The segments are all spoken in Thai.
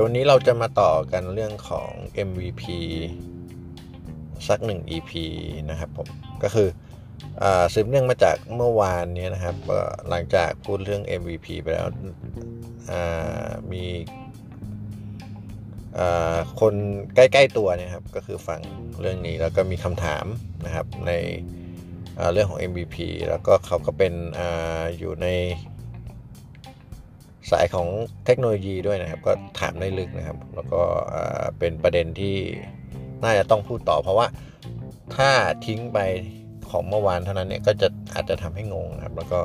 ดี๋ยววันนี้เราจะมาต่อกันเรื่องของ MVP สักหนึ่ง EP นะครับผมก็คืออสืบเนื่องมาจากเมื่อวานนี้นะครับหลังจากพูดเรื่อง MVP ไปแล้วมีคนใกล้ ๆ ตัวนี่ยครับก็คือฟังเรื่องนี้แล้วก็มีคำถามนะครับในเรื่องของ MVP แล้วก็เขาก็เป็นออยู่ใน สายของเทคโนโลยีด้วยนะครับ ก็ถามได้ลึกนะครับ แล้วก็เป็นประเด็นที่น่าจะต้องพูดต่อ เพราะว่าถ้าทิ้งไปของเมื่อวานเท่านั้นเนี่ยก็จะอาจจะทำให้งงนะครับ แล้วก็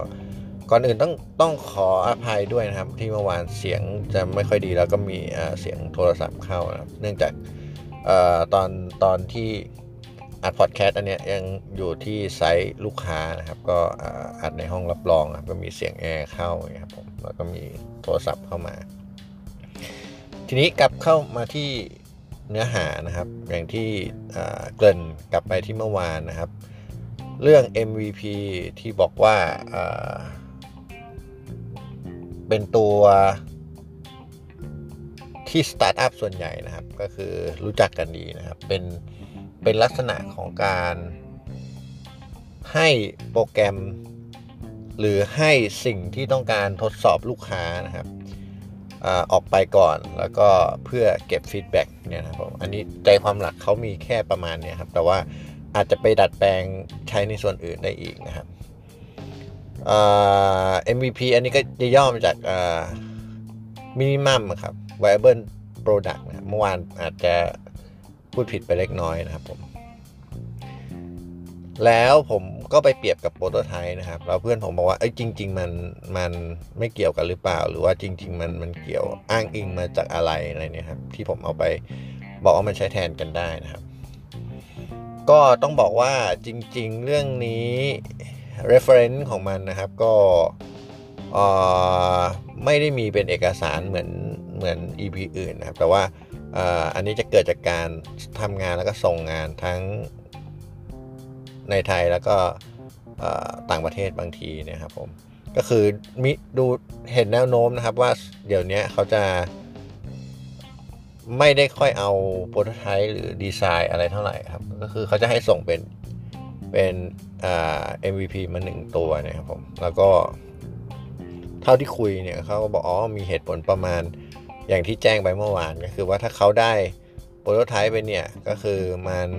ก่อนอื่นต้องต้องขออภัยด้วยนะครับ ที่เมื่อวานเสียงจะไม่ค่อยดีแล้วก็มีเสียงโทรศัพท์เข้านะครับ เนื่องจากตอนตอนที่ อัดพอดแคสต์อันเนี้ยยังอยู่ที่ไซต์ลูกค้านะครับ ก็อัดในห้องรับรองครับก็มีเสียงแอร์เข้าครับผมแล้วก็มีโทรศัพท์เข้ามา ทีนี้กลับเข้ามาที่เนื้อหานะครับ อย่างที่เกริ่นกลับไปที่เมื่อวานนะครับ เรื่อง MVP ที่บอกว่าเป็นตัวที่สตาร์ทอัพส่วนใหญ่นะครับ ก็คือรู้จักกันดีนะครับ เป็น เป็นลักษณะของการให้โปรแกรม หรือให้สิ่งที่ต้องการทดสอบลูกค้านะครับออกไปก่อนแล้วก็เพื่อเก็บ feedback เนี่ยนะครับอันนี้ใจความหลักเขามีแค่ประมาณเนี้ครับแต่ว่าอาจจะไปดัดแปลงใช้ในส่วนอื่นได้อีกนะครับ MVP อันนี้ก็จะย่อมาจาก minimum ครับ viable product นะเมื่อวานอาจจะ พูดผิดไปเล็กน้อยนะครับผม แล้วผมก็ไปเปรียบกับโปรโตไทป์นะครับ แล้วเพื่อนผมบอกว่าเอ้ยจริง ๆ มันมันไม่เกี่ยวกันหรือเปล่า หรือว่าจริง ๆ มันมันเกี่ยวอ้างอิงมาจากอะไรอะไรเนี่ยครับ ที่ผมเอาไปบอกว่ามันใช้แทนกันได้นะครับ ก็ต้องบอกว่าจริง ๆ เรื่องนี้ reference ของมันนะครับก็ไม่ได้มีเป็นเอกสารเหมือนเหมือน EP อื่นนะครับ แต่ว่า อันนี้จะเกิดจากการทำงานแล้วก็ส่งงานทั้งในไทยแล้วก็ต่างประเทศบางทีเนี่ยครับผมก็คือมิดูเห็นแนวโน้มนะครับว่าเดี๋ยวนี้เขาจะ ไม่ได้ค่อยเอาโปรโตไทป์หรือดีไซน์อะไรเท่าไหร่ครับ ก็คือเขาจะให้ส่งเป็นเป็นเอ่า MVP มาหนึ่งตัวนะครับผม แล้วก็เท่าที่คุยเนี่ยเขาก็บอกอ๋อมีเหตุผลประมาณ อย่างที่แจ้งไปเมื่อวานก็คือว่าถ้าเขาได้โปรโตไทป์ไปเนี่ยก็คือมัน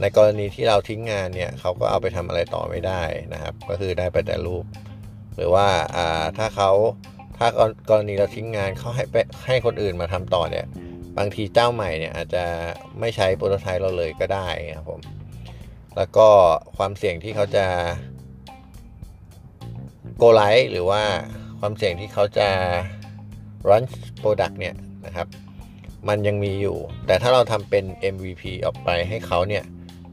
ในกรณีที่เราทิ้งงานเนี่ยเขาก็เอาไปทำอะไรต่อไม่ได้นะครับ ก็คือได้ไปแต่รูป หรือว่าถ้าเขาถ้ากรณีเราทิ้งงานเขาให้ให้คนอื่นมาทำต่อเนี่ยบางทีเจ้าใหม่เนี่ยอาจจะไม่ใช้โปรโตไทป์เราเลยก็ได้ครับผมแล้วก็ความเสี่ยงที่เขาจะโกไลท์หรือว่าความเสี่ยงที่เขาจะ run product เนี่ยนะครับมันยังมีอยู่ แต่ถ้าเราทำเป็น MVP ออกไปให้เขาเนี่ย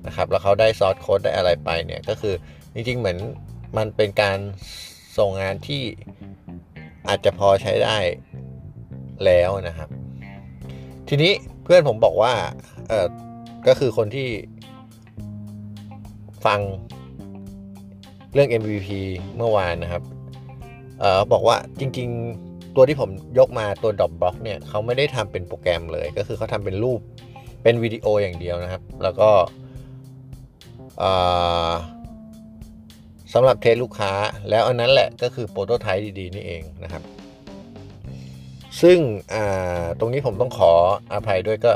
นะครับแล้วเขาได้ซอสโค้ดได้อะไรไปเนี่ยก็คือจริงๆเหมือนมันเป็นการส่งงานที่อาจจะพอใช้ได้แล้วนะครับ ทีนี้เพื่อนผมบอกว่าเออก็คือคนที่ฟังเรื่อง MVP เมื่อวานนะครับ เออบอกว่าจริง ๆ ตัวที่ผมยกมาตัว Dropbox เนี่ยเขาไม่ได้ทำเป็นโปรแกรมเลย ก็คือเขาทำเป็นรูปเป็นวิดีโออย่างเดียวนะครับ แล้วก็สำหรับเทสลูกค้า แล้วอันนั้นแหละก็คือโปรโตไทป์ดีๆนี่เองนะครับ ซึ่งตรงนี้ผมต้องขออภัยด้วยก็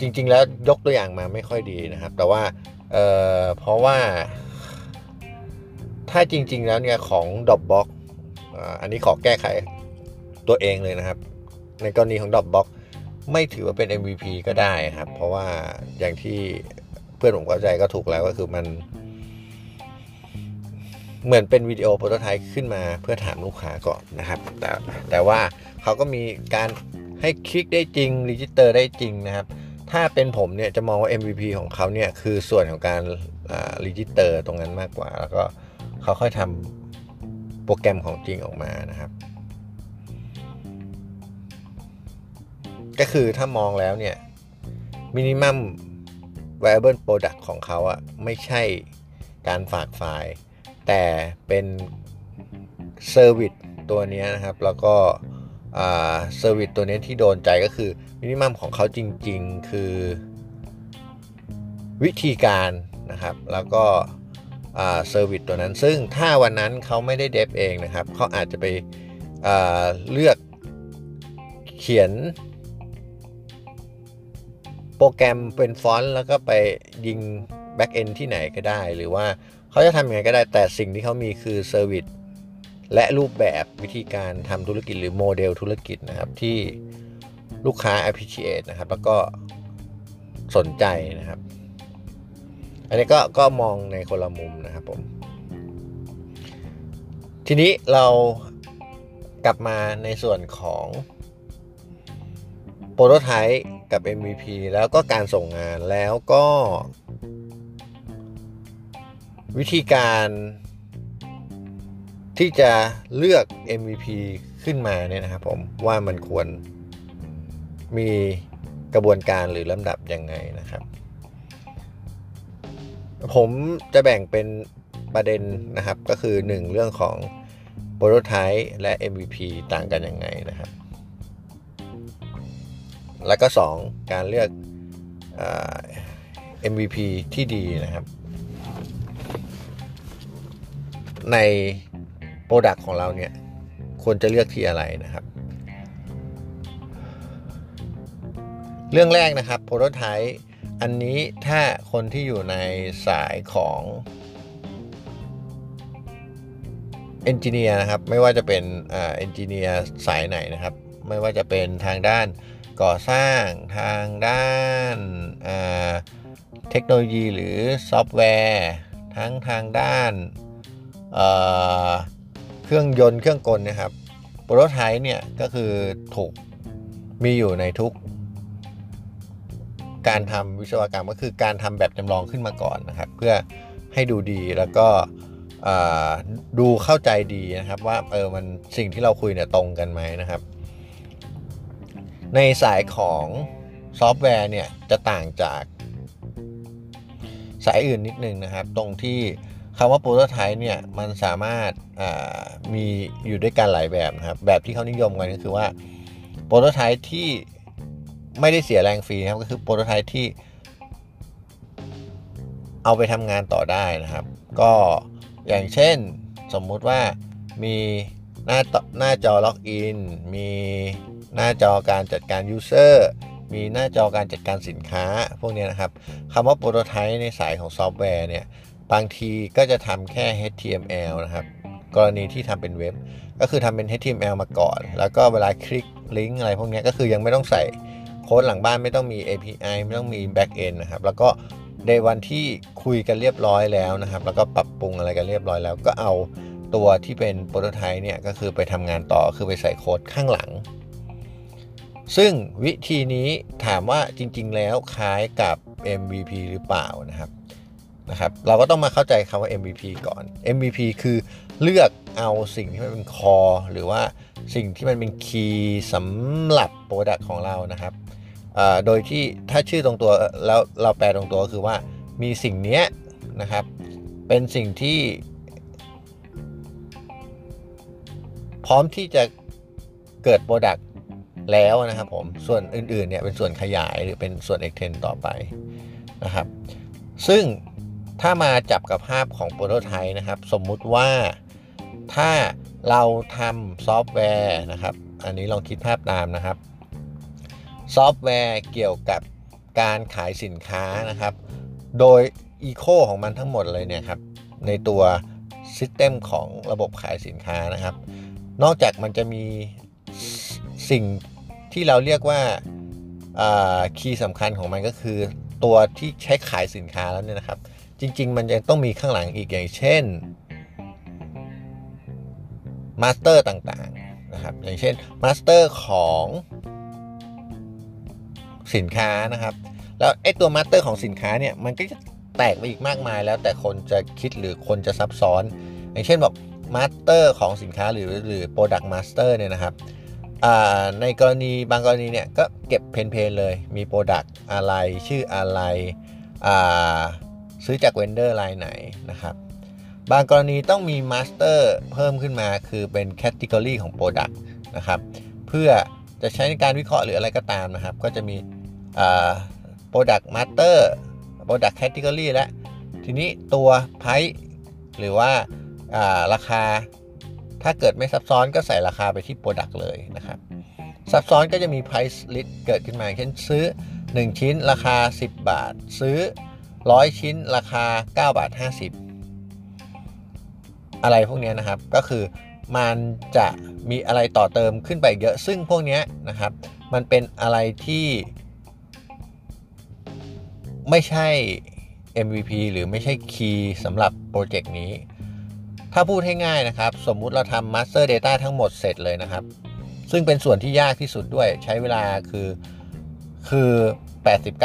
จริง ๆ แล้วยกตัวอย่างมาไม่ค่อยดีนะครับ แต่ว่าเเพราะว่า ถ้าจริง ๆ แล้วเนี่ยของ Dropbox อันนี้ขอแก้ไข ตัวเองเลยนะครับ ในกรณีของ Dropbox ไม่ถือว่าเป็น MVP ก็ได้ครับ เพราะว่าอย่างที่เพื่อนผมเข้าใจก็ถูกแล้วก็คือมัน เหมือนเป็นวิดีโอ prototype ขึ้นมาเพื่อถามลูกค้าก่อนนะครับ แต่แต่ว่าเขาก็มีการให้คลิกได้จริง register ได้จริงนะครับ ถ้าเป็นผมเนี่ยจะมองว่า MVP ของเขาเนี่ยคือส่วนของการ register ตรงนั้นมากกว่า แล้วก็เขาค่อยทำโปรแกรมของจริงออกมานะครับ ก็คือถ้ามองแล้วเนี่ย minimum viable product ของเขาอะไม่ใช่การฝากไฟล์ แต่เป็น service ตัวนี้นะครับ แล้วก็ service ตัวนี้ที่โดนใจก็คือ minimum ของเขาจริง ๆ คือวิธีการนะครับ แล้วก็ service ตัวนั้น ซึ่งถ้าวันนั้นเขาไม่ได้ dev เองนะครับ เขาอาจจะไปเลือกเขียน โปรแกรมเป็น front แล้วก็ไปยิง backend ที่ไหนก็ได้ หรือว่าเขาจะทำยังไงก็ได้แต่สิ่งที่เขามีคือ service และรูปแบบวิธีการทำธุรกิจหรือโมเดลธุรกิจนะครับที่ลูกค้า appreciate นะครับ แล้วก็สนใจนะครับ อันนี้ก็ก็มองในคนละมุมนะครับผม ทีนี้เรากลับมาในส่วนของโปรโตไทป์ กับ MVP แล้วก็การส่งงานแล้วก็ วิธีการที่จะเลือก MVP ขึ้นมาเนี่ยนะครับผมว่ามันควรมีกระบวนการหรือลำดับยังไงนะครับ ผมจะแบ่งเป็นประเด็นนะครับก็คือ 1 เรื่องของโปรโตไทป์และ MVP ต่างกันยังไงนะครับ แล้วก็ 2 การเลือก MVP ที่ดีนะครับ ในโปรดักต์ของเราเนี่ยควรจะเลือกที่อะไรนะครับ เรื่องแรกนะครับ prototype อันนี้ถ้าคนที่อยู่ในสายของ engineer นะครับไม่ว่าจะเป็น engineer สายไหนนะครับ ไม่ว่าจะเป็นทางด้าน ก่อสร้างทางด้านเทคโนโลยีหรือซอฟต์แวร์ ทั้งทางด้านเครื่องยนต์เครื่องกลนะครับโปรโตไทป์เนี่ยก็คือถูกมีอยู่ในทุก การทำวิศวกรรมก็คือการทำแบบจำลองขึ้นมาก่อนนะครับ เพื่อให้ดูดีแล้วก็ดูเข้าใจดีนะครับว่าเออมันสิ่งที่เราคุยเนี่ยตรงกันไหมนะครับ ในสายของซอฟต์แวร์เนี่ยจะต่างจากสายอื่นนิดนึงนะครับ ตรงที่คำว่า prototype เนี่ยมันสามารถมีอยู่ด้วยกันหลายแบบนะครับ แบบที่เขานิยมกันก็คือว่า prototype ที่ไม่ได้เสียแรงฟรีนะครับก็คือ prototype ที่เอาไปทำงานต่อได้นะครับ ก็อย่างเช่นสมมุติว่ามีหน้าหน้าจอ login มี หน้าจอการจัดการ user มีหน้าจอการจัดการสินค้าพวกนี้นะครับคำว่า prototype ในสายของซอฟต์แวร์เนี่ยบางทีก็จะทำแค่ HTML นะครับ กรณีที่ทำเป็นเว็บ ก็คือทำเป็น HTML มาก่อน แล้วก็เวลาคลิกลิงก์อะไรพวกนี้ก็คือยังไม่ต้องใส่โค้ดหลังบ้านไม่ต้องมี API ไม่ต้องมี backend นะครับ แล้วก็ในวันที่คุยกันเรียบร้อยแล้วนะครับ แล้วก็ปรับปรุงอะไรกันเรียบร้อยแล้ว ก็เอาตัวที่เป็น prototype เนี่ยก็คือไปทำงานต่อคือไปใส่โค้ดข้างหลัง ซึ่งวิธีนี้ถามว่าจริง ๆ แล้วคล้ายกับ MVP หรือเปล่านะครับนะครับ เราก็ต้องมาเข้าใจคำว่า MVP ก่อน MVP คือเลือกเอาสิ่งที่มันเป็น core หรือว่าสิ่งที่มันเป็น key สำหรับ product ของเรานะครับ โดยที่ถ้าชื่อตรงตัวแล้วเราแปลตรงตัวก็คือว่ามีสิ่งนี้นะครับ เป็นสิ่งที่ พร้อมที่จะเกิด product แล้วนะครับผมส่วนอื่นๆเนี่ยเป็นส่วนขยายหรือเป็นส่วน extend ต่อไปนะครับ ซึ่งถ้ามาจับกับภาพของ prototype นะครับ สมมุติว่าถ้าเราทำซอฟต์แวร์นะครับ อันนี้ลองคิดภาพตามนะครับ ซอฟต์แวร์เกี่ยวกับการขายสินค้านะครับ โดย eco ของมันทั้งหมดเลยเนี่ยครับ ในตัว system ของระบบขายสินค้านะครับ นอกจากมันจะมีสิ่ง ที่เราเรียกว่า key สำคัญของมันก็คือตัวที่ใช้ขายสินค้าแล้วเนี่ยนะครับ จริง ๆ มันยังต้องมีข้างหลังอีกอย่างเช่น master ต่างๆนะครับอย่างเช่น master ของสินค้านะครับ แล้วไอ้ตัว master ของสินค้าเนี่ยมันก็จะแตกไปอีกมากมายแล้วแต่คนจะคิดหรือคนจะซับซ้อน อย่างเช่นบอก master ของสินค้าหรือหรือ product master เนี่ยนะครับ ในกรณีบางกรณีเนี่ยก็เก็บ plain plain เลยมี product อะไรชื่ออะไรซื้อจาก vendor รายไหนนะครับ บางกรณีต้องมี master เพิ่มขึ้นมาคือเป็น category ของ product นะครับเพื่อจะใช้ในการวิเคราะห์หรืออะไรก็ตามนะครับ ก็จะมี Product Master Product Category และ ทีนี้ตัว Price หรือว่าราคา ถ้าเกิดไม่ซับซ้อนก็ใส่ราคาไปที่ Product เลยนะครับซับซ้อนก็จะมี Price List เกิดขึ้นมา เช่นซื้อ 1 ชิ้นราคา 10 บาท ซื้อ 100 ชิ้นราคา 9 บาท 50 อะไรพวกนี้นะครับ ก็คือมันจะมีอะไรต่อเติมขึ้นไปเยอะ ซึ่งพวกนี้นะครับ มันเป็นอะไรที่ ไม่ใช่ MVP หรือไม่ใช่คีย์สำหรับโปรเจกต์นี้ ถ้าพูดให้ง่ายนะครับ สมมุติเราทำ Master Data ทั้งหมดเสร็จเลยนะครับ ซึ่งเป็นส่วนที่ยากที่สุดด้วยใช้เวลาคือคือ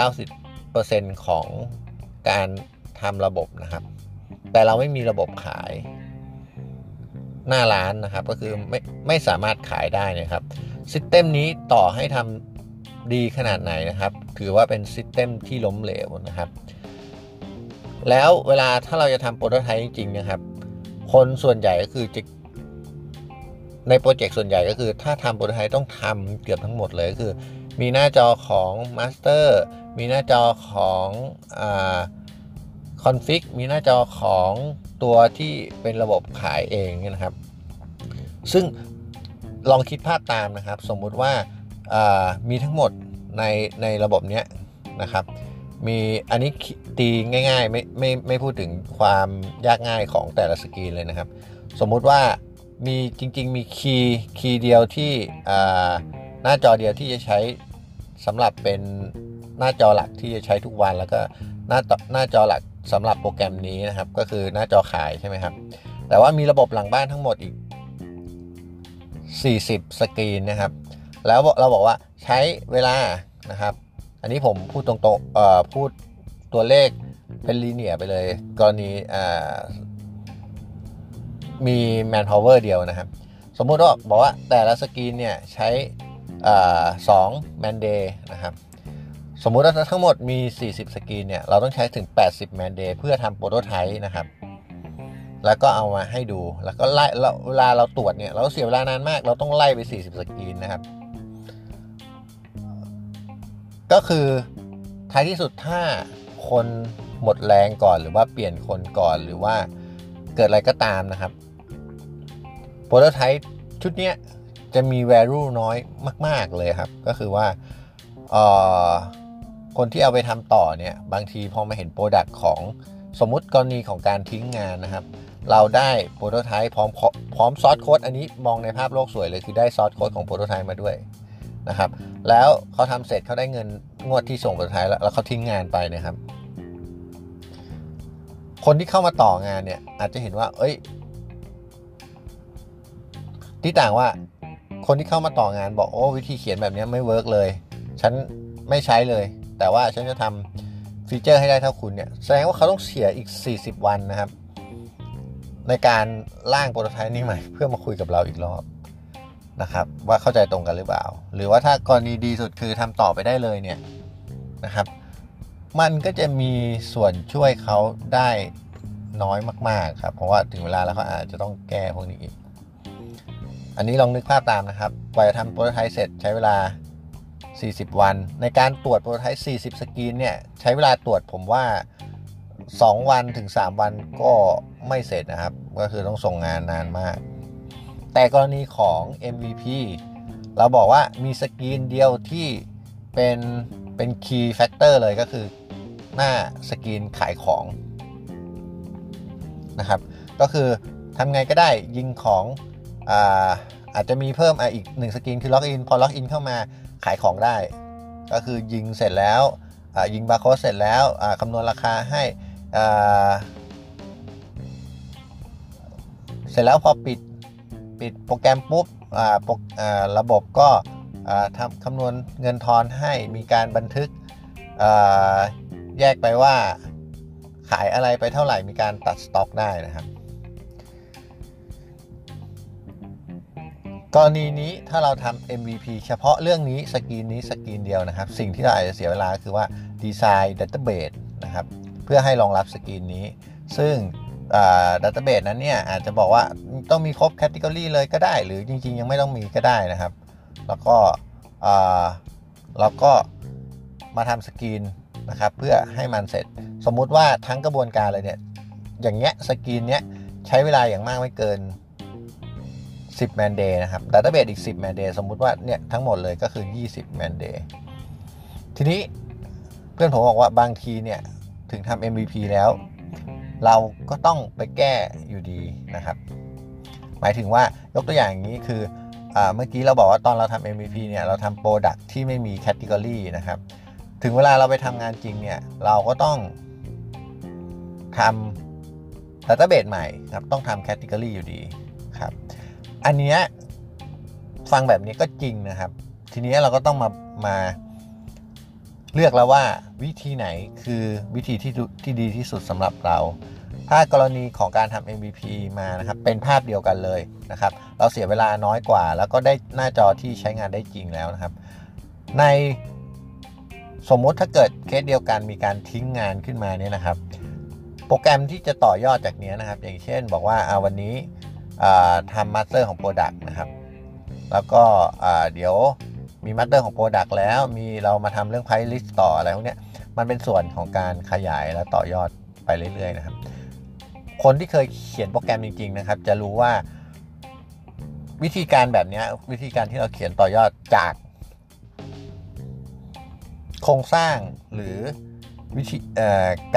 80-90%ของการทำระบบนะครับ แต่เราไม่มีระบบขายหน้าร้านนะครับ ก็คือไม่ไม่สามารถขายได้นะครับ system นี้ต่อให้ทำดีขนาดไหนนะครับ ถือว่าเป็น system ที่ล้มเหลวนะครับ แล้วเวลาถ้าเราจะทำ prototype จริงๆนะครับ คนส่วนใหญ่ก็คือจะใน project ส่วนใหญ่ก็คือ ถ้าทำ prototype ต้องทำเกือบทั้งหมดเลยก็คือ มีหน้าจอของ master มีหน้าจอของ config มีหน้าจอของตัวที่เป็นระบบขายเองนะครับ ซึ่งลองคิดภาพตามนะครับ สมมุติว่ามีทั้งหมดในในระบบนี้นะครับ มีอันนี้ตีง่ายๆ ไม่ไม่ไม่พูดถึงความยากง่ายของแต่ละสกรีนเลยนะครับ สมมุติว่ามีจริง ๆ มีคีย์คีย์เดียวที่หน้าจอเดียวที่จะใช้สำหรับเป็นหน้าจอหลักที่จะใช้ทุกวัน แล้วก็หน้าหน้าจอหลักสำหรับโปรแกรมนี้นะครับ ก็คือหน้าจอขายใช่ไหมครับ แต่ว่ามีระบบหลังบ้านทั้งหมดอีก 40 สกรีนนะครับ แล้วเราบอกว่าใช้เวลานะครับ อันนี้ผมพูดตรงๆเอ่อพูดตัวเลขเป็นลีเนียไปเลย กรณีอ่ามี manpower เดียวนะครับ สมมุติว่าบอกว่าแต่ละสกรีนเนี่ยใช้สอง man day นะครับสมมุติว่าทั้งหมดมี 40 สกรีนเนี่ย เราต้องใช้ถึง 80 man day เพื่อทำ prototype นะครับ แล้วก็เอามาให้ดู แล้วก็ไล่เวลาเราตรวจเนี่ย เราเสียเวลานานมาก เราต้องไล่ไป 40 สกรีนนะครับ ก็คือท้ายที่สุดถ้าคนหมดแรงก่อนหรือว่าเปลี่ยนคนก่อนหรือว่าเกิดอะไรก็ตามนะครับ prototype ชุดนี้จะมี value น้อยมาก ๆ เลยครับ ก็คือว่าคนที่เอาไปทำต่อเนี่ย บางทีพอมาเห็น product ของสมมุติกรณีของการทิ้งงานนะครับ เราได้ prototype พร้อมพร้อม source code อันนี้มองในภาพโลกสวยเลยคือได้ source code ของ prototype มาด้วย นะครับ แล้วเขาทำเสร็จเขาได้เงินงวดที่ส่ง prototype แล้วแล้วเขาทิ้งงานไปนะครับ คนที่เข้ามาต่องานเนี่ย อาจจะเห็นว่า เอ้ย ที่ต่างว่า คนที่เข้ามาต่องานบอกโอ้วิธีเขียนแบบนี้ไม่ work เลย ฉันไม่ใช้เลย แต่ว่าฉันจะทำ feature ให้ได้เท่าคุณเนี่ยแสดงว่าเขาต้องเสียอีก 40 วันนะครับ ในการร่าง prototype นี้ใหม่ เพื่อมาคุยกับเราอีกรอบ นะครับ ว่าเข้าใจตรงกันหรือเปล่า หรือว่าถ้ากรณีดีสุดคือทำต่อไปได้เลยเนี่ยนะครับ มันก็จะมีส่วนช่วยเขาได้น้อยมาก ๆ ครับ เพราะว่าถึงเวลาแล้วเขาอาจจะต้องแก้พวกนี้อีก อันนี้ลองนึกภาพตามนะครับ กว่าจะทำโปรโตไทป์เสร็จใช้เวลา 40 วัน ในการตรวจโปรโตไทป์ 40 สกรีนเนี่ย ใช้เวลาตรวจผมว่า 2 วันถึง 3 วันก็ไม่เสร็จนะครับ ก็คือต้องส่งงานนานมาก แต่กรณีของ MVP เราบอกว่ามีสกรีนเดียวที่เป็นเป็น key factor เลยก็คือหน้าสกรีนขายของนะครับ ก็คือทำไงก็ได้ยิงของอาอาจจะมีเพิ่มออีกหนึ่งสกรีนคือ login พอ login เข้ามาขายของได้ ก็คือยิงเสร็จแล้วยิงบาร์โค้ดเสร็จแล้วคำนวณราคาให้เสร็จแล้วพอปิด ปิดโปรแกรมปุ๊บระบบก็ทำคำนวณเงินทอนให้มีการบันทึกแยกไปว่าขายอะไรไปเท่าไหร่มีการตัดสต็อกได้นะครับกรณีนี้ถ้าเราทำ MVP เฉพาะเรื่องนี้สกรีนนี้สกรีนเดียวนะครับ สิ่งที่เราอาจจะเสียเวลาคือว่าdesign database นะครับ เพื่อให้รองรับสกรีนนี้ ซึ่ง database นั้นเนี่ยอาจจะบอกว่าต้องมีครบ category เลยก็ได้ หรือจริง ๆ ยังไม่ต้องมีก็ได้นะครับ แล้วก็เราก็มาทำสกรีนนะครับเพื่อให้มันเสร็จ สมมุติว่าทั้งกระบวนการเลยเนี่ยอย่างเงี้ยสกรีนเนี้ยใช้เวลาอย่างมากไม่เกิน 10 man day นะครับ database อีก 10 man day สมมุติว่าเนี่ยทั้งหมดเลยก็คือ 20 man day ทีนี้เพื่อนผมบอกว่าบางทีเนี่ยถึงทำ MVP แล้ว เราก็ต้องไปแก้อยู่ดีนะครับ หมายถึงว่ายกตัวอย่างอย่างนี้คืออเมื่อกี้เราบอกว่าตอนเราทำ MVP เนี่ยเราทำ product ที่ไม่มี category นะครับ ถึงเวลาเราไปทำงานจริงเนี่ยเราก็ต้องทำ database ใหม่ครับต้องทำ category อยู่ดีครับ อันนี้ฟังแบบนี้ก็จริงนะครับ ทีนี้เราก็ต้องมามาเลือกแล้วว่าวิธีไหนคือวิธีที่ที่ดีที่สุดสำหรับเรา ถ้ากรณีของการทำ MVP มานะครับ เป็นภาพเดียวกันเลยนะครับ เราเสียเวลาน้อยกว่า แล้วก็ได้หน้าจอที่ใช้งานได้จริงแล้วนะครับ ในสมมติถ้าเกิดเคสเดียวกันมีการทิ้งงานขึ้นมาเนี่ยนะครับ โปรแกรมที่จะต่อยอดจากนี้นะครับ อย่างเช่นบอกว่าอาวันนี้ทำมาสเตอร์ของ Product นะครับ แล้วก็เดี๋ยวมี master ของ Product แล้วมีเรามาทำเรื่อง Price List ต่ออะไรพวกนี้มันเป็นส่วนของการขยายและต่อยอดไปเรื่อยๆนะครับ คนที่เคยเขียนโปรแกรมจริง ๆ นะครับ จะรู้ว่าวิธีการแบบนี้วิธีการที่เราเขียนต่อยอดจาก โครงสร้างหรือวิธี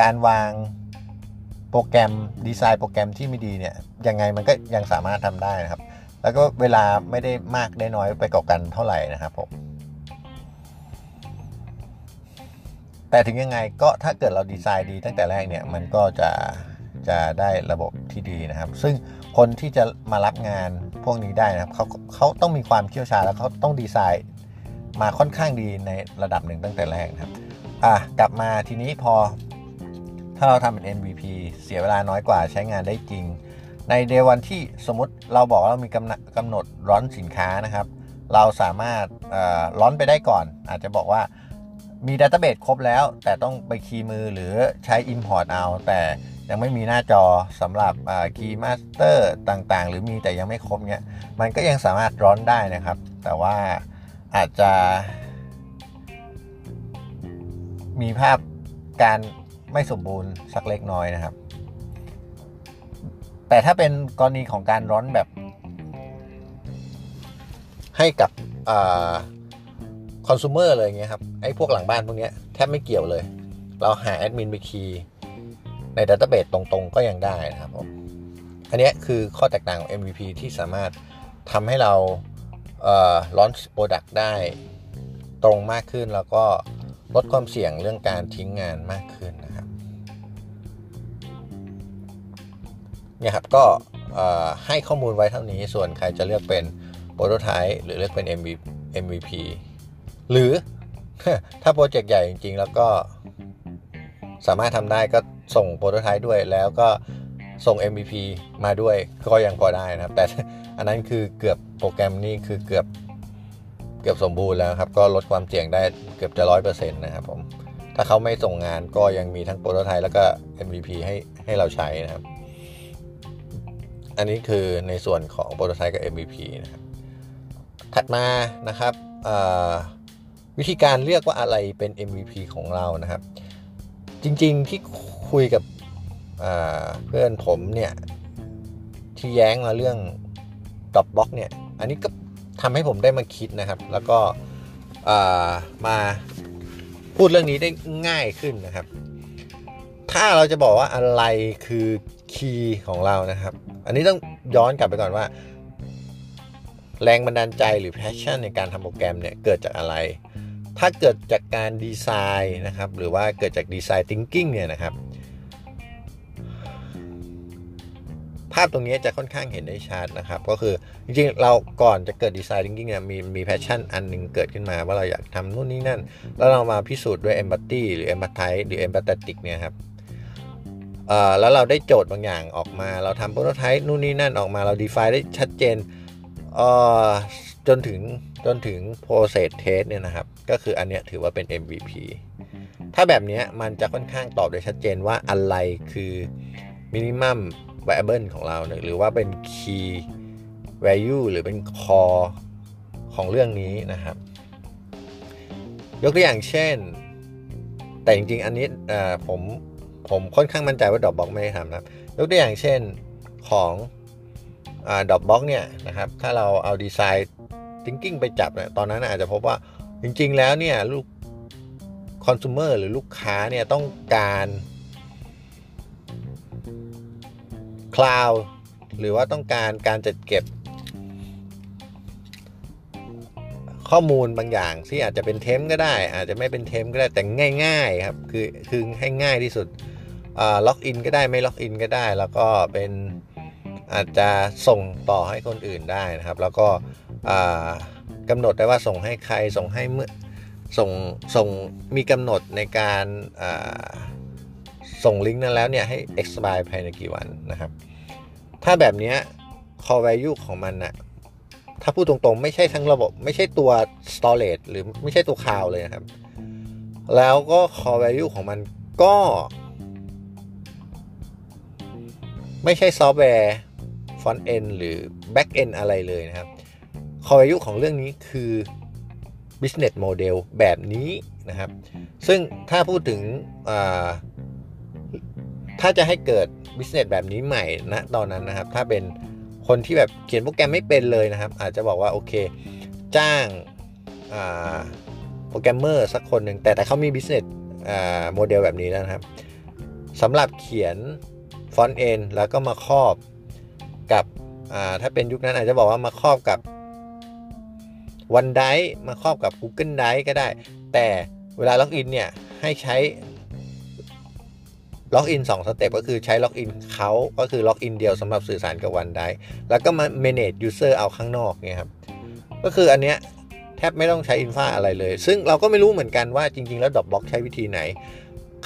การวางโปรแกรมดีไซน์โปรแกรมที่ไม่ดีเนี่ยยังไงมันก็ยังสามารถทำได้นะครับ แล้วก็เวลาไม่ได้มากได้น้อยไปกว่ากันเท่าไหร่นะครับผมแต่ถึงยังไงก็ถ้าเกิดเราดีไซน์ดีตั้งแต่แรกเนี่ยมันก็จะ จะได้ระบบที่ดีนะครับ ซึ่งคนที่จะมารับงานพวกนี้ได้นะครับเขาเขาต้องมีความเชี่ยวชาญแล้วเขาต้องดีไซน์มาค่อนข้างดีในระดับหนึ่งตั้งแต่แรกครับอะกลับมาทีนี้พอ ถ้าเราทำเป็น MVP เสียเวลาน้อยกว่าใช้งานได้จริง ใน day one ที่สมมติเราบอกว่าเรามีกำหนด launch สินค้านะครับ เราสามารถ launch ไปได้ก่อน อาจจะบอกว่ามี database ครบแล้ว แต่ต้องไป key มือหรือใช้ Import เอา แต่ ยังไม่มีหน้าจอสำหรับ key master ต่างๆ หรือมีแต่ยังไม่ครบเนี้ยมันก็ยังสามารถ launch ได้นะครับ แต่ว่าอาจจะมีภาพการไม่สมบูรณ์สักเล็กน้อยนะครับ แต่ถ้าเป็นกรณีของการ launch แบบ ให้กับคอน sumer เลยเงี้ยครับ ไอ้พวกหลังบ้านพวกนี้แทบไม่เกี่ยวเลย เราหาแอดมินไป key ใน database ตรงๆ ก็ยังได้นะครับผมอันนี้คือข้อแตกต่างของ MVP ที่สามารถทำให้เรา launch product ได้ตรงมากขึ้นแล้วก็ลดความเสี่ยงเรื่องการทิ้งงานมากขึ้นนะครับเนี่ยครับก็ให้ข้อมูลไว้เท่านี้ส่วนใครจะเลือกเป็น prototype หรือเลือกเป็น MVP หรือถ้าโปรเจกต์ใหญ่จริง ๆ แล้วก็สามารถทำได้ก็ ส่งโปรโตไทป์ด้วยแล้วก็ส่ง MVP มาด้วยก็ยังพอได้นะครับ แต่อันนั้นคือเกือบโปรแกรมนี่คือเกือบเกือบสมบูรณ์แล้วครับ ก็ลดความเสี่ยงได้เกือบจะร้อยเปอร์เซ็นต์นะครับผมถ้าเขาไม่ส่งงานก็ยังมีทั้งโปรโตไทป์แล้วก็ MVP ให้ให้เราใช้นะครับ อันนี้คือในส่วนของ prototype กับ MVP นะครับ ถัดมานะครับวิธีการเลือกว่าอะไรเป็น MVP ของเรานะครับ จริงๆที่คุยกับเพื่อนผมเนี่ย ที่แย้งมาเรื่อง Dropbox เนี่ย อันนี้ก็ทำให้ผมได้มาคิดนะครับ แล้วก็มาพูดเรื่องนี้ได้ง่ายขึ้นนะครับ ถ้าเราจะบอกว่าอะไรคือ key ของเรานะครับ อันนี้ต้องย้อนกลับไปก่อนว่า แรงบันดาลใจหรือ passion ในการทำโปรแกรมเนี่ย เกิดจากอะไร ถ้าเกิดจากการดีไซน์นะครับ หรือว่าเกิดจาก design thinking เนี่ยนะครับ ภาพตรงนี้จะค่อนข้างเห็นได้ชัดนะครับ ก็คือจริงๆเราก่อนจะเกิดดีไซน์ thinking เนี่ยมีมี passion อันหนึ่งเกิดขึ้นมาว่าเราอยากทำนู่นนี่นั่น แล้วเรามาพิสูจน์ด้วย empathy หรือ empathize หรือ empathetic เนี่ยครับแล้วเราได้โจทย์บางอย่างออกมา เราทำโปรโตไทป์นู่นนี่นั่นออกมาเรา define ได้ชัดเจนจนถึงจนถึง process test เนี่ยนะครับ ก็คืออันเนี้ยถือว่าเป็น MVP ถ้าแบบนี้มันจะค่อนข้างตอบได้ชัดเจนว่าอะไรคือ minimum viable ของเราหรือว่าเป็น key value หรือเป็น core ของเรื่องนี้นะครับ ยกตัวอย่างเช่น แต่จริงๆ อันนี้ผมผมค่อนข้างมั่นใจว่าดอกบล็อกไม่ได้ทำนะครับยกตัวอย่างเช่นของดอกบล็อกเนี่ยนะครับถ้าเราเอาดีไซน์ thinking ไปจับเนี่ยตอนนั้นอาจจะพบว่า จริงๆแล้วเนี่ยลูกคอน sumer หรือลูกค้าเนี่ยต้องการคลาวหรือว่าต้องการการจัดเก็บ ข้อมูลบางอย่างที่อาจจะเป็นเทมก็ได้ อาจจะไม่เป็นเทมก็ได้แต่ง่าย ๆ ครับ คือคือให้ง่ายที่สุดล็อกอินก็ได้ไม่ล็อกอินก็ได้ แล้วก็เป็นอาจจะส่งต่อให้คนอื่นได้นะครับ แล้วก็ กำหนดได้ว่าส่งให้ใครส่งให้เมื่อส่งส่งมีกำหนดในการส่งลิงก์นั้นแล้วเนี่ยให้ expire ภายในกี่วันนะครับ ถ้าแบบนี้ core value ของมันนะถ้าพูดตรงๆ ไม่ใช่ทั้งระบบ ไม่ใช่ตัว storage หรือไม่ใช่ตัวคลาวเลยนะครับ แล้วก็ core value ของมันก็ ไม่ใช่ซอฟต์แวร์ front end หรือ back end อะไรเลยนะครับ core value ของเรื่องนี้คือ business model แบบนี้นะครับ ซึ่งถ้าพูดถึงถ้าจะให้เกิด business แบบนี้ใหม่นะตอนนั้นนะครับ ถ้าเป็นคนที่แบบเขียนโปรแกรมไม่เป็นเลยนะครับ อาจจะบอกว่าโอเค จ้างโปรแกรมเมอร์สักคนหนึ่งแต่แต่เขามี business โมเดลแบบนี้แล้วนะครับสำหรับเขียน front end แล้วก็มาครอบกับถ้าเป็นยุคนั้นอาจจะบอกว่ามาครอบกับ OneDrive มาครอบกับ Google Drive ก็ได้ แต่เวลา login เนี่ยให้ใช้ login 2 step ก็คือใช้ login เขาก็คือ login เดียวสำหรับสื่อสารกับ OneDrive แล้วก็มา manage user เอาข้างนอกเนี่ยครับ ก็คืออันเนี้ยแทบไม่ต้องใช้ infra อะไรเลย ซึ่งเราก็ไม่รู้เหมือนกันว่าจริง ๆ แล้ว Dropbox ใช้วิธีไหน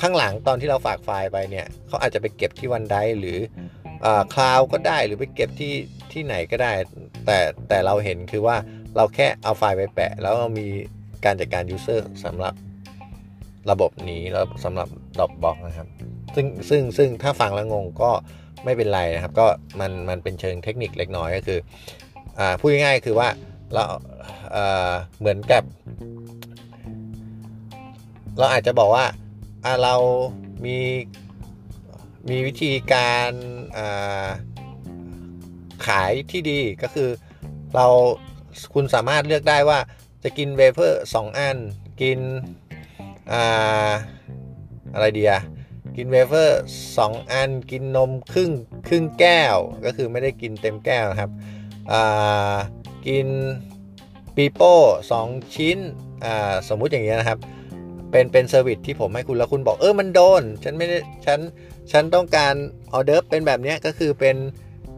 ข้างหลังตอนที่เราฝากไฟล์ไปเนี่ยเขาอาจจะไปเก็บที่ OneDrive หรือ cloud ก็ได้หรือไปเก็บที่ที่ไหนก็ได้ แต่แต่เราเห็นคือว่า เราแค่เอาไฟล์ไปแปะ แล้วมีการจัดการ user สำหรับระบบนี้แล้วสำหรับดอกบอกนะครับ ซึ่งซึ่งซึ่งถ้าฟังแล้วงงก็ไม่เป็นไรนะครับ ก็มันมันเป็นเชิงเทคนิคเล็กน้อยก็คืออพูดง่ายๆคือว่าเราเเหมือนกับ เราอาจจะบอกว่าอ่าเรามีมีวิธีการขายที่ดีก็คือเรา คุณสามารถเลือกได้ว่าจะกินเวเฟอร์สองอัน กินอะไรเดียกินเวเฟอร์สองอัน กินนมครึ่งครึ่งแก้วก็คือไม่ได้กินเต็มแก้วนะครับกินปีโป้สองชิ้นสมมุติอย่างเงี้ยนะครับ เป็นเป็น service ที่ผมให้คุณแล้วคุณบอกเออมันโดน ฉันไม่ได้ฉันฉันต้องการออเดอร์เป็นแบบนี้ก็คือเป็น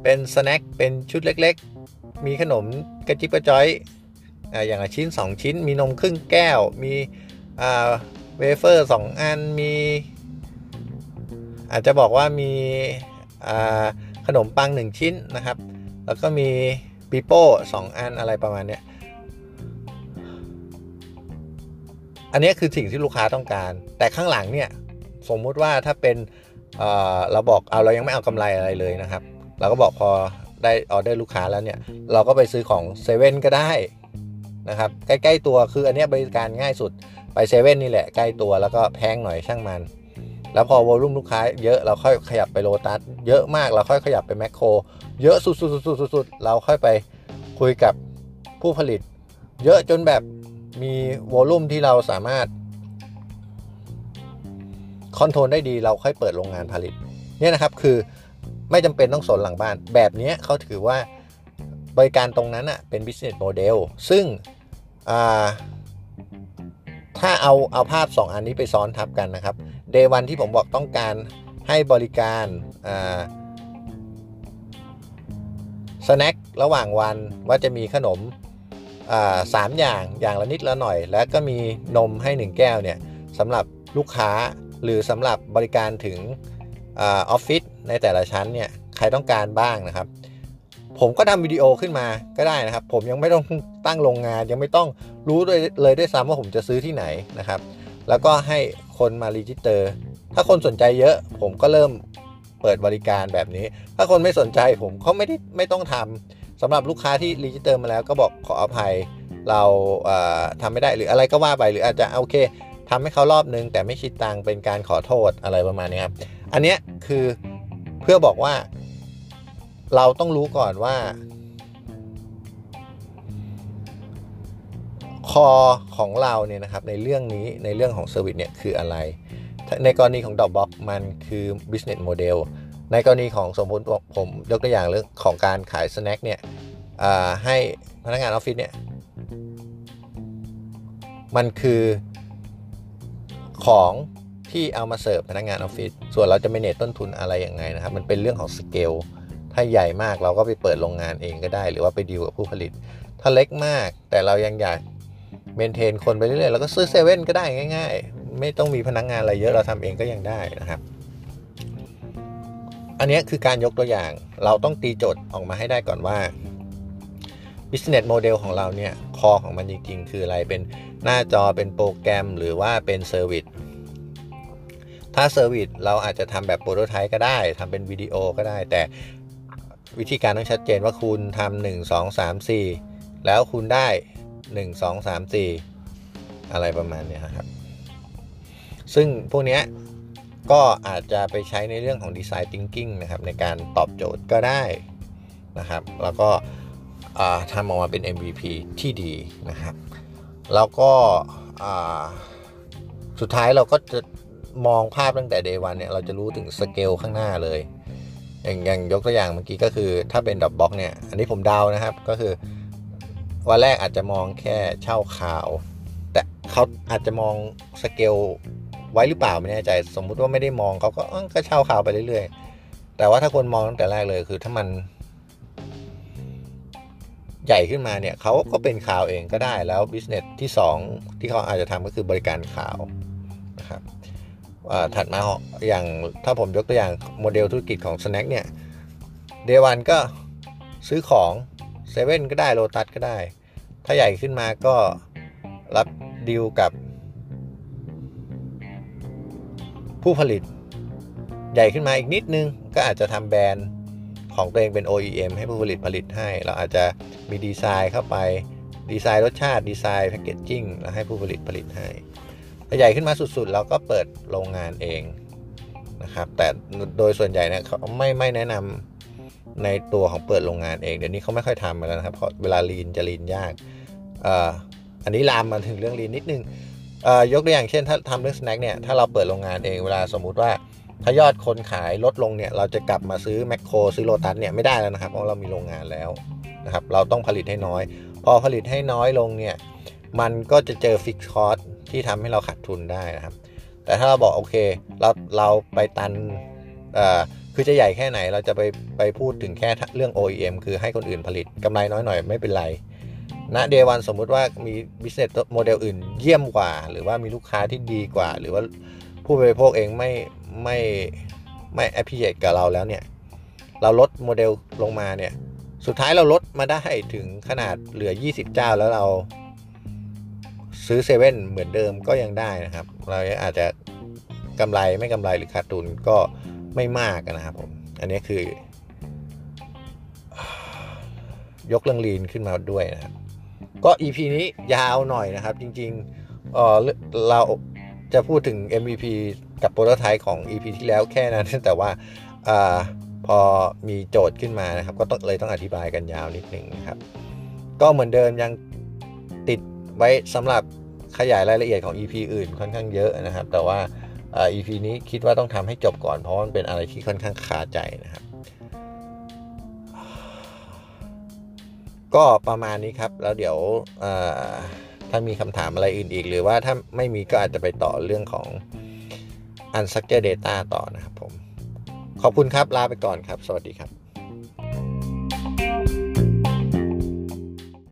เป็น snack เป็นชุดเล็ก ๆ มีขนม กระจุบกระจิบอย่างชิ้น 2 ชิ้น มีนมครึ่งแก้ว มีเวเฟอร์ 2 อัน มี อาจจะบอกว่ามีขนมปัง 1 ชิ้นนะครับ แล้วก็มีปีโป้2อันอะไรประมาณนี้อันนี้คือสิ่งที่ลูกค้าต้องการ แต่ข้างหลังเนี่ยสมมุติว่าถ้าเป็นเราบอกเอาเรายังไม่เอากำไรอะไรเลยนะครับ เราก็บอกพอ ได้ออเดอร์ลูกค้าแล้วเนี่ย เราก็ไปซื้อของเซเว่นก็ได้นะครับ ใกล้ๆตัวคืออันนี้บริการง่ายสุดไปเซเว่นนี่แหละใกล้ตัวแล้วก็แพงหน่อยช่างมัน แล้วพอวอลุ่มลูกค้าเยอะเราค่อยขยับไปโลตัสเยอะมากเราค่อยขยับไปแมคโครเยอะสุดๆๆๆเราค่อยไปคุยกับผู้ผลิต เยอะจนแบบมีวอลุ่มที่เราสามารถคอนโทรลได้ดีเราค่อยเปิดโรงงานผลิต เนี่ยนะครับคือ ไม่จำเป็นต้องสนหลังบ้าน แบบนี้เขาถือว่าบริการตรงนั้นอะเป็น business model ซึ่งถ้าเอาเอาภาพ 2 อันนี้ไปซ้อนทับกันนะครับเดวันที่ผมบอกต้องการให้บริการsnack ระหว่างวันว่าจะมีขนมสามอย่างอย่างละนิดละหน่อย แล้วก็มีนมให้ 1 แก้วเนี่ยสำหรับลูกค้าหรือสำหรับบริการถึงออฟฟิศ ในแต่ละชั้นเนี่ยใครต้องการบ้างนะครับ ผมก็ทำวิดีโอขึ้นมาก็ได้นะครับ ผมยังไม่ต้องตั้งโรงงาน ยังไม่ต้องรู้เลยเลยด้วยซ้ำว่าผมจะซื้อที่ไหนนะครับ แล้วก็ให้คนมา register ถ้าคนสนใจเยอะ ผมก็เริ่มเปิดบริการแบบนี้ ถ้าคนไม่สนใจผมเขาไม่ได้ไม่ต้องทำสำหรับลูกค้าที่ register มาแล้วก็บอกขออภัยเราทำไม่ได้หรืออะไรก็ว่าไปหรืออาจจะโอเคทำให้เขารอบนึง แต่ไม่คิดตังเป็นการขอโทษอะไรประมาณนี้ครับ อันนี้คือ เพื่อบอกว่า เราต้องรู้ก่อนว่า core ของเราเนี่ยนะครับ ในเรื่องนี้ในเรื่องของ service เนี่ยคืออะไร ในกรณีของ Dropbox มันคือ business model ในกรณีของสมมติผมยกตัวอย่างเรื่องของการขาย snack เนี่ยให้พนักงานออฟฟิศเนี่ยมันคือของ ที่เอามาเสิร์ฟพนักงานออฟฟิศส่วนเราจะ manage ต้นทุนอะไรยังไงนะครับ มันเป็นเรื่องของสเกลถ้าใหญ่มากเราก็ไปเปิดโรงงานเองก็ได้ หรือว่าไปดีลกับผู้ผลิต ถ้าเล็กมากแต่เรายังอยากmaintain คนไปเรื่อยๆแล้วก็ซื้อเซเว่นก็ได้ง่าย ๆ ไม่ต้องมีพนักงานอะไรเยอะเราทำเองก็ยังได้นะครับ อันนี้คือการยกตัวอย่างเราต้องตีโจทย์ออกมาให้ได้ก่อนว่า business model ของเราเนี่ย core ของมันจริงๆ คืออะไรเป็นหน้าจอเป็นโปรแกรมหรือว่าเป็น service ถ้า service เราอาจจะทำแบบ prototype ก็ได้ทำเป็นวิดีโอก็ได้ แต่วิธีการต้องชัดเจนว่าคุณทำหนึ่งสองสามสี่แล้วคุณได้หนึ่งสองสามสี่อะไรประมาณนี้ครับ ซึ่งพวกนี้ก็อาจจะไปใช้ในเรื่องของดีไซน์ทิงกิ้งนะครับ ในการตอบโจทย์ก็ได้นะครับ แล้วก็ทำออกมาเป็น MVP ที่ดีนะครับ แล้วก็สุดท้ายเราก็จะ มองภาพตั้งแต่เดวันเนี่ยเราจะรู้ถึงสเกลข้างหน้าเลย อย่างอย่างยกตัวอย่างเมื่อกี้ก็คือถ้าเป็นดับบล็อกเนี่ย อันนี้ผมเดานะครับก็คือ วันแรกอาจจะมองแค่เช่าข่าว แต่เขาอาจจะมองสเกลไว้หรือเปล่าไม่แน่ใจ สมมุติว่าไม่ได้มองเขาก็ก็เช่าข่าวไปเรื่อยๆ แต่ว่าถ้าคนมองตั้งแต่แรกเลยคือถ้ามันใหญ่ขึ้นมาเนี่ยเขาก็เป็นข่าวเองก็ได้แล้ว business ที่ 2 ที่เขาอาจจะทำก็คือบริการข่าวนะครับ ถัดมาอย่างถ้าผมยกตัวอย่างโมเดลธุรกิจของ Snack เนี่ยเดวันก็ซื้อของเซเว่นก็ได้โลตัสก็ได้ ถ้าใหญ่ขึ้นมาก็รับดีลกับ ผู้ผลิต ใหญ่ขึ้นมาอีกนิดนึง ก็อาจจะทำแบรนด์ของตัวเองเป็น OEM ให้ผู้ผลิตผลิตให้ เราอาจจะมีดีไซน์เข้าไป ดีไซน์รสชาติ design packaging แล้วให้ผู้ผลิตผลิตให้ ใหญ่ขึ้นมาสุดๆเราก็เปิดโรงงานเองนะครับ แต่โดยส่วนใหญ่เนี่ยเขาไม่ไม่แนะนำในตัวของเปิดโรงงานเอง เดี๋ยวนี้เขาไม่ค่อยทำแล้วนะครับ เพราะเวลา lean จะ lean ยากอันนี้ลามมาถึงเรื่อง lean นิดนึงยกตัวอย่างเช่น ถ้าทำเรื่อง snack เนี่ย ถ้าเราเปิดโรงงานเอง เวลาสมมุติว่าถ้ายอดคนขายลดลงเนี่ย เราจะกลับมาซื้อแมคโครซื้อโลตัสเนี่ยไม่ได้แล้วนะครับ เพราะเรามีโรงงานแล้วนะครับ เราต้องผลิตให้น้อย พอผลิตให้น้อยลงเนี่ย มันก็จะเจอฟิกคอร์สที่ทำให้เราขาดทุนได้นะครับ แต่ถ้าเราบอกโอเค เราเราไปตันคือจะใหญ่แค่ไหนเราจะไปไปพูดถึงแค่เรื่อง OEM คือให้คนอื่นผลิตกำไรน้อยหน่อยไม่เป็นไรณ day one สมมุติว่ามี business model อื่นเยี่ยมกว่า หรือว่ามีลูกค้าที่ดีกว่า หรือว่าผู้บริโภคเองไม่ไม่ไม่แอพพิเ t กับเราแล้วเนี่ย เราลดโมเดลลงมาเนี่ย สุดท้ายเราลดมาได้ถึงขนาดเหลือ 20 เจ้าแล้วเรา ซื้อเซเว่นเหมือนเดิมก็ยังได้นะครับ เราอาจจะกำไรไม่กำไรหรือขาดทุนก็ไม่มากนะครับผม อันนี้คือยกเรื่องลีนขึ้นมาด้วยนะครับ ก็ EP นี้ยาวหน่อยนะครับ จริงๆเออเราจะพูดถึง MVP กับโปรโตไทป์ของ EP ที่แล้วแค่นั้น แต่ว่าอพอมีโจทย์ขึ้นมานะครับ ก็เลยต้องอธิบายกันยาวนิดนึงนะครับ ก็เหมือนเดิมยัง ไว้สำหรับขยายรายละเอียดของ EP อื่นค่อนข้างเยอะนะครับ แต่ว่า EP นี้คิดว่าต้องทำให้จบก่อนเพราะมันเป็นอะไรที่ค่อนข้างคาใจนะครับก็ประมาณนี้ครับ แล้วเดี๋ยวถ้ามีคำถามอะไรอื่นอีก หรือว่าถ้าไม่มีก็อาจจะไปต่อเรื่องของ Unstructured Data ต่อนะครับผม ขอบคุณครับ ลาไปก่อนครับ สวัสดีครับ